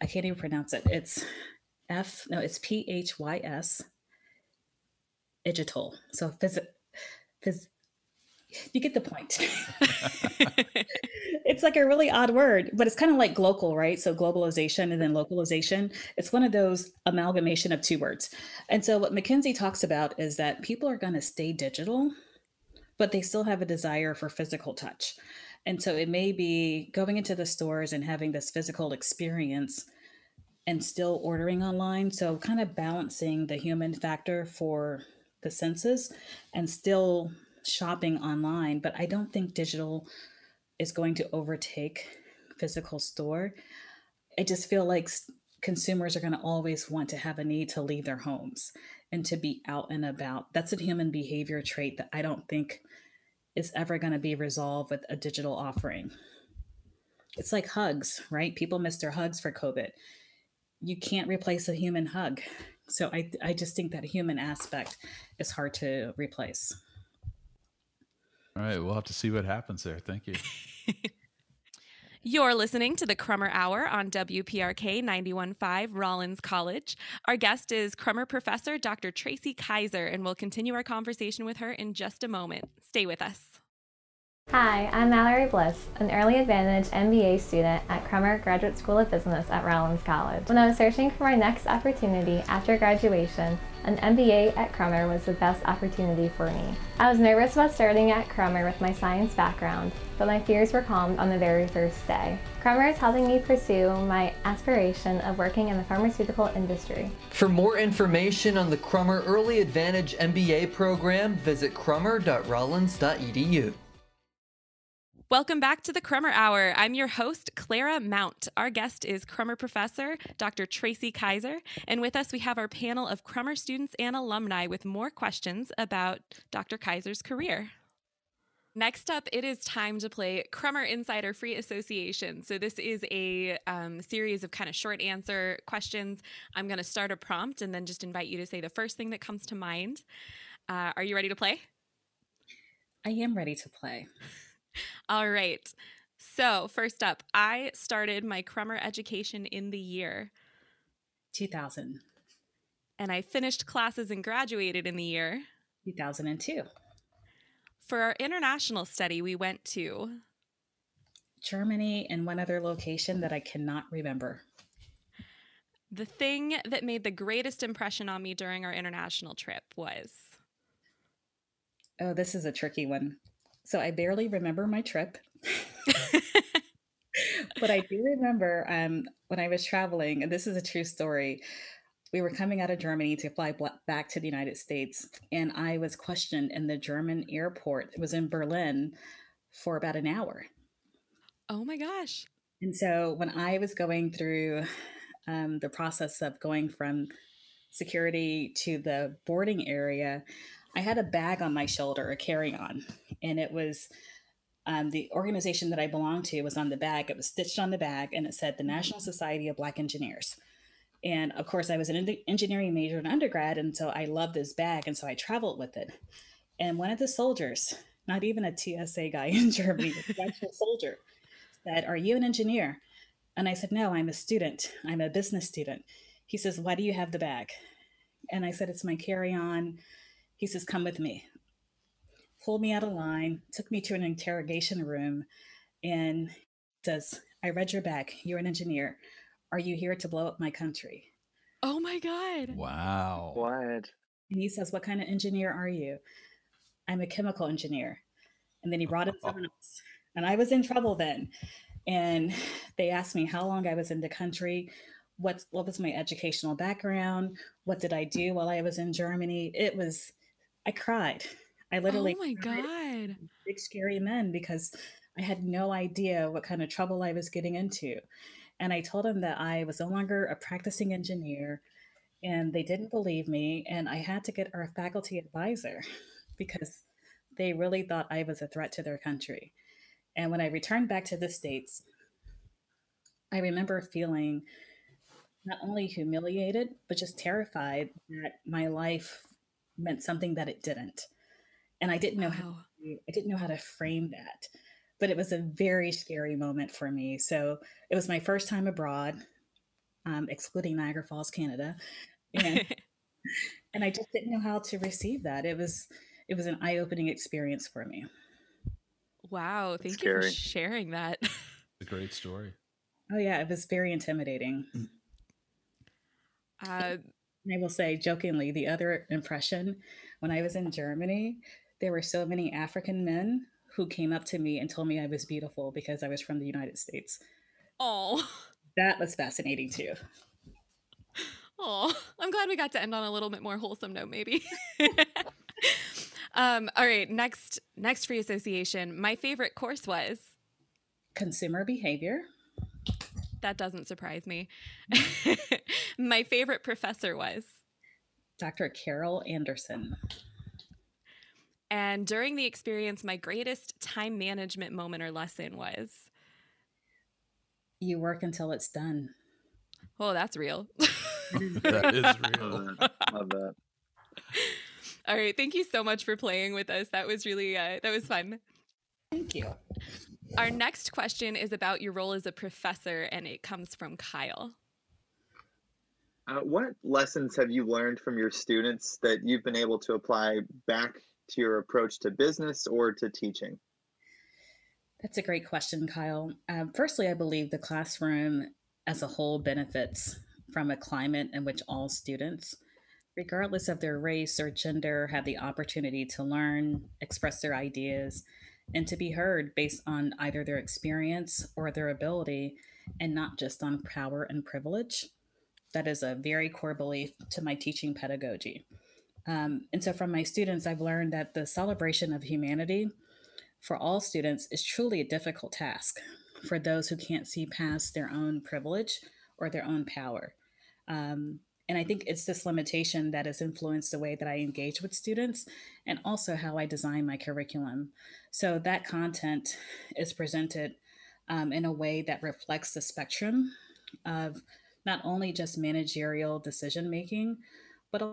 I can't even pronounce it. It's F, no, it's P H Y S, digital. So phys, phys, you get the point. like a really odd word, but it's kind of like global, right? So globalization and then localization. It's one of those amalgamation of two words. And so what McKinsey talks about is that people are going to stay digital, but they still have a desire for physical touch. And so it may be going into the stores and having this physical experience and still ordering online. So kind of balancing the human factor for the senses and still shopping online. But I don't think digital is going to overtake physical store. I just feel like consumers are going to always want to have a need to leave their homes and to be out and about. That's a human behavior trait that I don't think is ever going to be resolved with a digital offering. It's like hugs, right? People miss their hugs for COVID. You can't replace a human hug. So I, I just think that human aspect is hard to replace. All right, we'll have to see what happens there. Thank you. You're listening to the Crummer Hour on WPRK 915 Rollins College. Our guest is Crummer professor Dr. Tracy Kaiser, and we'll continue our conversation with her in just a moment. Stay with us. Hi, I'm Mallory Bliss, an Early Advantage MBA student at Crummer Graduate School of Business at Rollins College. When I was searching for my next opportunity after graduation, an MBA at Crummer was the best opportunity for me. I was nervous about starting at Crummer with my science background, but my fears were calmed on the very first day. Crummer is helping me pursue my aspiration of working in the pharmaceutical industry. For more information on the Crummer Early Advantage MBA program, visit crummer.rollins.edu. Welcome back to the Crummer Hour. I'm your host, Clara Mount. Our guest is Crummer professor Dr. Tracy Kaiser, and with us we have our panel of Crummer students and alumni with more questions about Dr. Kaiser's career. Next up, it is time to play Crummer Insider Free Association. So, this is a um, series of kind of short answer questions. I'm going to start a prompt and then just invite you to say the first thing that comes to mind. Uh, are you ready to play? I am ready to play. All right. So, first up, I started my Crummer education in the year 2000. And I finished classes and graduated in the year 2002. For our international study, we went to Germany and one other location that I cannot remember. The thing that made the greatest impression on me during our international trip was. Oh, this is a tricky one. So I barely remember my trip. but I do remember um, when I was traveling, and this is a true story. We were coming out of Germany to fly back to the United States, and I was questioned in the German airport. It was in Berlin for about an hour. Oh my gosh. And so when I was going through um, the process of going from security to the boarding area, I had a bag on my shoulder, a carry on, and it was um, the organization that I belonged to was on the bag. It was stitched on the bag, and it said the National Society of Black Engineers. And of course, I was an engineering major in undergrad, and so I loved this bag, and so I traveled with it. And one of the soldiers, not even a TSA guy in Germany, an actual soldier, said, "Are you an engineer?" And I said, "No, I'm a student. I'm a business student." He says, "Why do you have the bag?" And I said, "It's my carry-on." He says, Come with me. Pulled me out of line, took me to an interrogation room, and says, I read your back. You're an engineer. Are you here to blow up my country? Oh my God. Wow. What? And he says, What kind of engineer are you? I'm a chemical engineer. And then he brought in someone else. And I was in trouble then. And they asked me how long I was in the country, what what was my educational background, what did I do while I was in Germany. It was I cried. I literally, oh my god, big scary men because I had no idea what kind of trouble I was getting into. And I told them that I was no longer a practicing engineer and they didn't believe me. And I had to get our faculty advisor because they really thought I was a threat to their country. And when I returned back to the States, I remember feeling not only humiliated, but just terrified that my life meant something that it didn't. And I didn't know wow. how to, I didn't know how to frame that. But it was a very scary moment for me. So it was my first time abroad. um, excluding Niagara Falls, Canada, and and I just didn't know how to receive that. It was it was an eye opening experience for me. Wow, thank you for sharing that. a great story. Oh yeah, it was very intimidating. Mm. Uh, I will say jokingly, the other impression when I was in Germany, there were so many African men who came up to me and told me I was beautiful because I was from the United States. Oh, that was fascinating too. Oh, I'm glad we got to end on a little bit more wholesome note, maybe. um, all right, next next free association. My favorite course was consumer behavior. That doesn't surprise me. My favorite professor was Dr. Carol Anderson. And during the experience, my greatest time management moment or lesson was You work until it's done. Oh, that's real. that is real. Love that. All right. Thank you so much for playing with us. That was really, uh, that was fun. Thank you. Our next question is about your role as a professor, and it comes from Kyle. Uh, what lessons have you learned from your students that you've been able to apply back to your approach to business or to teaching? That's a great question, Kyle. Um, firstly, I believe the classroom as a whole benefits from a climate in which all students, regardless of their race or gender, have the opportunity to learn, express their ideas, and to be heard based on either their experience or their ability and not just on power and privilege. That is a very core belief to my teaching pedagogy. Um, and so, from my students, I've learned that the celebration of humanity for all students is truly a difficult task for those who can't see past their own privilege or their own power. Um, and I think it's this limitation that has influenced the way that I engage with students and also how I design my curriculum. So that content is presented um, in a way that reflects the spectrum of not only just managerial decision making, but a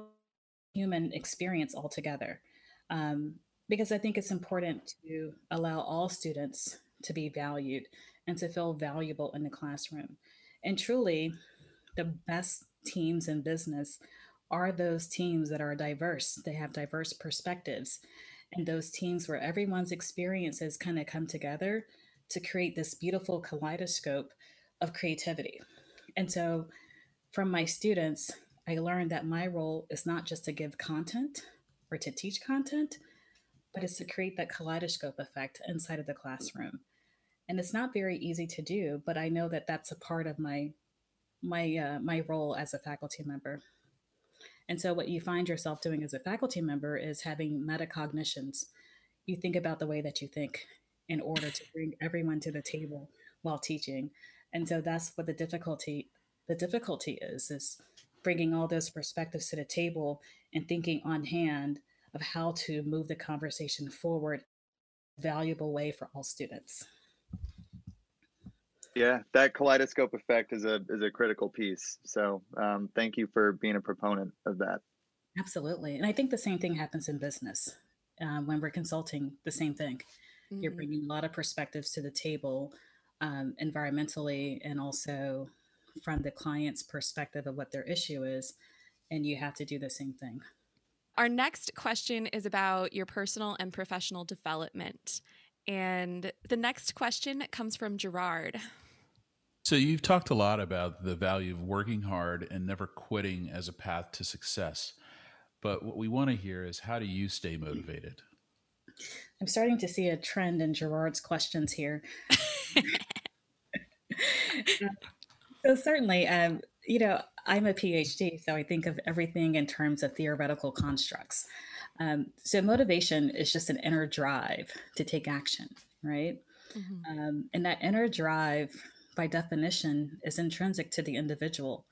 human experience altogether. Um, because I think it's important to allow all students to be valued and to feel valuable in the classroom. And truly, the best teams in business are those teams that are diverse, they have diverse perspectives, and those teams where everyone's experiences kind of come together to create this beautiful kaleidoscope of creativity. And so, from my students, I learned that my role is not just to give content or to teach content, but it's to create that kaleidoscope effect inside of the classroom. And it's not very easy to do, but I know that that's a part of my my uh, my role as a faculty member. And so, what you find yourself doing as a faculty member is having metacognitions. You think about the way that you think in order to bring everyone to the table while teaching. And so, that's what the difficulty the difficulty is is bringing all those perspectives to the table and thinking on hand of how to move the conversation forward valuable way for all students. Yeah, that kaleidoscope effect is a is a critical piece. So um, thank you for being a proponent of that. Absolutely, and I think the same thing happens in business um, when we're consulting. The same thing. Mm-hmm. You're bringing a lot of perspectives to the table, um, environmentally, and also from the client's perspective of what their issue is, and you have to do the same thing. Our next question is about your personal and professional development. And the next question comes from Gerard. So you've talked a lot about the value of working hard and never quitting as a path to success. But what we want to hear is how do you stay motivated? I'm starting to see a trend in Gerard's questions here. so certainly, um, you know, I'm a PhD, so I think of everything in terms of theoretical constructs. Um, so motivation is just an inner drive to take action, right? Mm-hmm. Um, and that inner drive by definition, is intrinsic to the individual.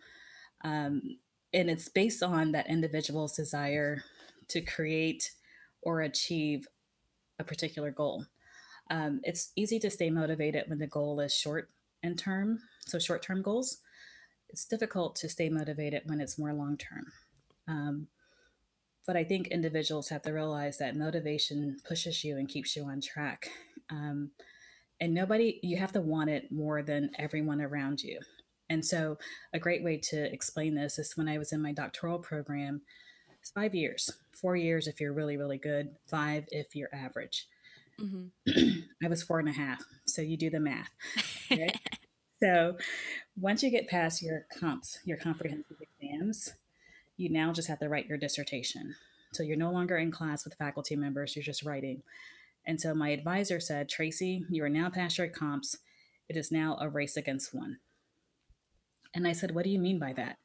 Um, and it's based on that individual's desire to create or achieve a particular goal. Um, it's easy to stay motivated when the goal is short in term, so short term goals. It's difficult to stay motivated when it's more long term. Um, but I think individuals have to realize that motivation pushes you and keeps you on track. Um, and nobody you have to want it more than everyone around you And so, a great way to explain this is when I was in my doctoral program, it's five years, four years if you're really, really good, five if you're average. Mm-hmm. I was four and a half. So, you do the math. Right? so, once you get past your comps, your comprehensive exams, you now just have to write your dissertation. So, you're no longer in class with faculty members, you're just writing. And so, my advisor said, Tracy, you are now past your comps. It is now a race against one. And I said, What do you mean by that?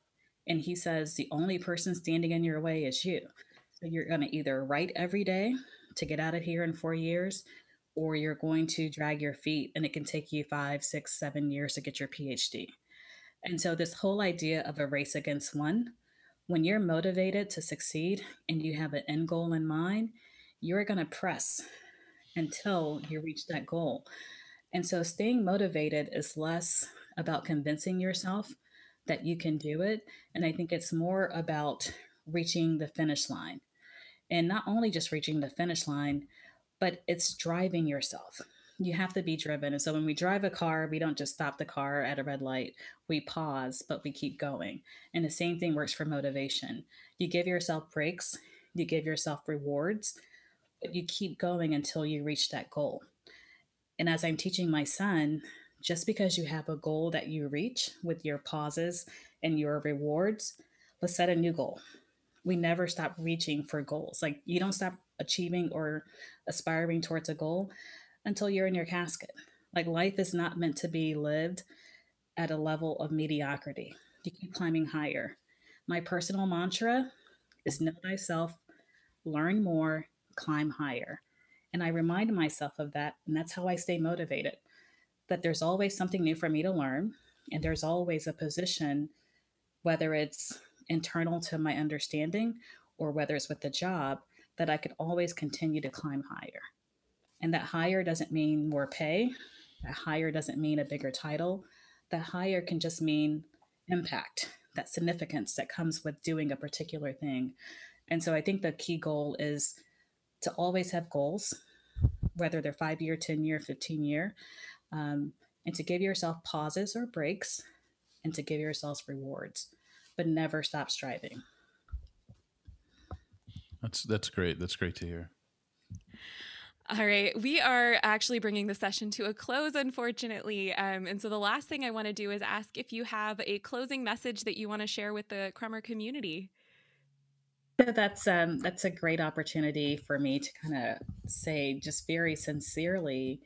And he says, The only person standing in your way is you. So you're going to either write every day to get out of here in four years, or you're going to drag your feet and it can take you five, six, seven years to get your PhD. And so, this whole idea of a race against one, when you're motivated to succeed and you have an end goal in mind, you're going to press until you reach that goal. And so, staying motivated is less about convincing yourself that you can do it. And I think it's more about reaching the finish line. And not only just reaching the finish line, but it's driving yourself. You have to be driven. And so when we drive a car, we don't just stop the car at a red light. We pause, but we keep going. And the same thing works for motivation. You give yourself breaks, you give yourself rewards, you keep going until you reach that goal. And as I'm teaching my son, just because you have a goal that you reach with your pauses and your rewards, let's set a new goal. We never stop reaching for goals. Like you don't stop achieving or aspiring towards a goal until you're in your casket. Like life is not meant to be lived at a level of mediocrity. You keep climbing higher. My personal mantra is know thyself, learn more, climb higher. And I remind myself of that. And that's how I stay motivated that there's always something new for me to learn. And there's always a position, whether it's internal to my understanding or whether it's with the job, that I could always continue to climb higher. And that higher doesn't mean more pay, that higher doesn't mean a bigger title. That higher can just mean impact, that significance that comes with doing a particular thing. And so I think the key goal is to always have goals, whether they're five year, 10 year, 15 year, um, and to give yourself pauses or breaks and to give yourselves rewards, but never stop striving. That's that's great. That's great to hear. All right, we are actually bringing the session to a close, unfortunately. Um, and so the last thing I want to do is ask if you have a closing message that you want to share with the Crummer community. That's um, that's a great opportunity for me to kind of say, just very sincerely,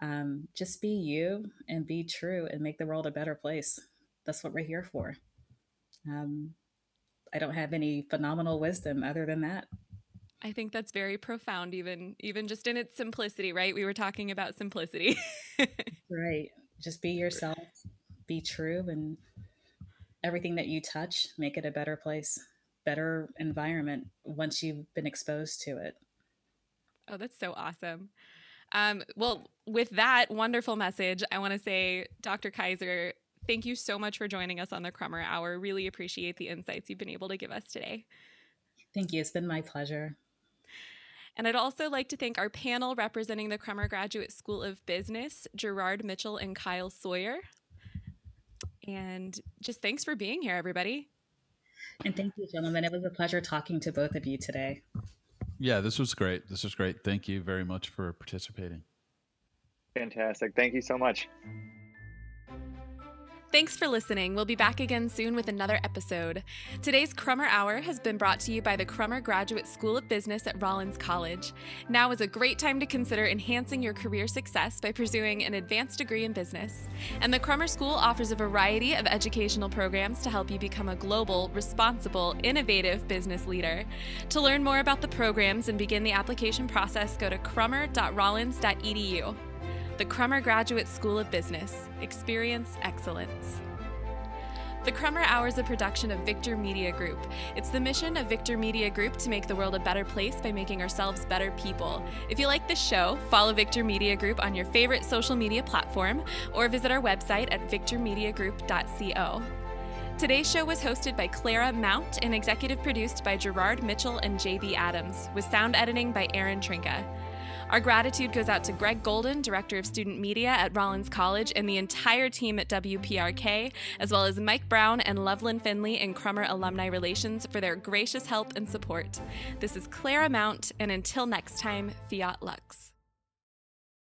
um, just be you and be true and make the world a better place. That's what we're here for. Um, I don't have any phenomenal wisdom other than that. I think that's very profound, even even just in its simplicity, right? We were talking about simplicity. right. Just be yourself, be true, and everything that you touch, make it a better place, better environment once you've been exposed to it. Oh, that's so awesome. Um, well, with that wonderful message, I want to say, Dr. Kaiser, thank you so much for joining us on the Crummer Hour. Really appreciate the insights you've been able to give us today. Thank you. It's been my pleasure. And I'd also like to thank our panel representing the Crummer Graduate School of Business, Gerard Mitchell and Kyle Sawyer. And just thanks for being here, everybody. And thank you, gentlemen. It was a pleasure talking to both of you today. Yeah, this was great. This was great. Thank you very much for participating. Fantastic. Thank you so much. Thanks for listening. We'll be back again soon with another episode. Today's Crummer Hour has been brought to you by the Crummer Graduate School of Business at Rollins College. Now is a great time to consider enhancing your career success by pursuing an advanced degree in business. And the Crummer School offers a variety of educational programs to help you become a global, responsible, innovative business leader. To learn more about the programs and begin the application process, go to crummer.rollins.edu. The Crummer Graduate School of Business. Experience excellence. The Crummer Hour is a production of Victor Media Group. It's the mission of Victor Media Group to make the world a better place by making ourselves better people. If you like this show, follow Victor Media Group on your favorite social media platform or visit our website at victormediagroup.co. Today's show was hosted by Clara Mount and executive produced by Gerard Mitchell and JB Adams, with sound editing by Aaron Trinka. Our gratitude goes out to Greg Golden, Director of Student Media at Rollins College, and the entire team at WPRK, as well as Mike Brown and Loveland Finley in Crummer Alumni Relations for their gracious help and support. This is Clara Mount, and until next time, Fiat Lux.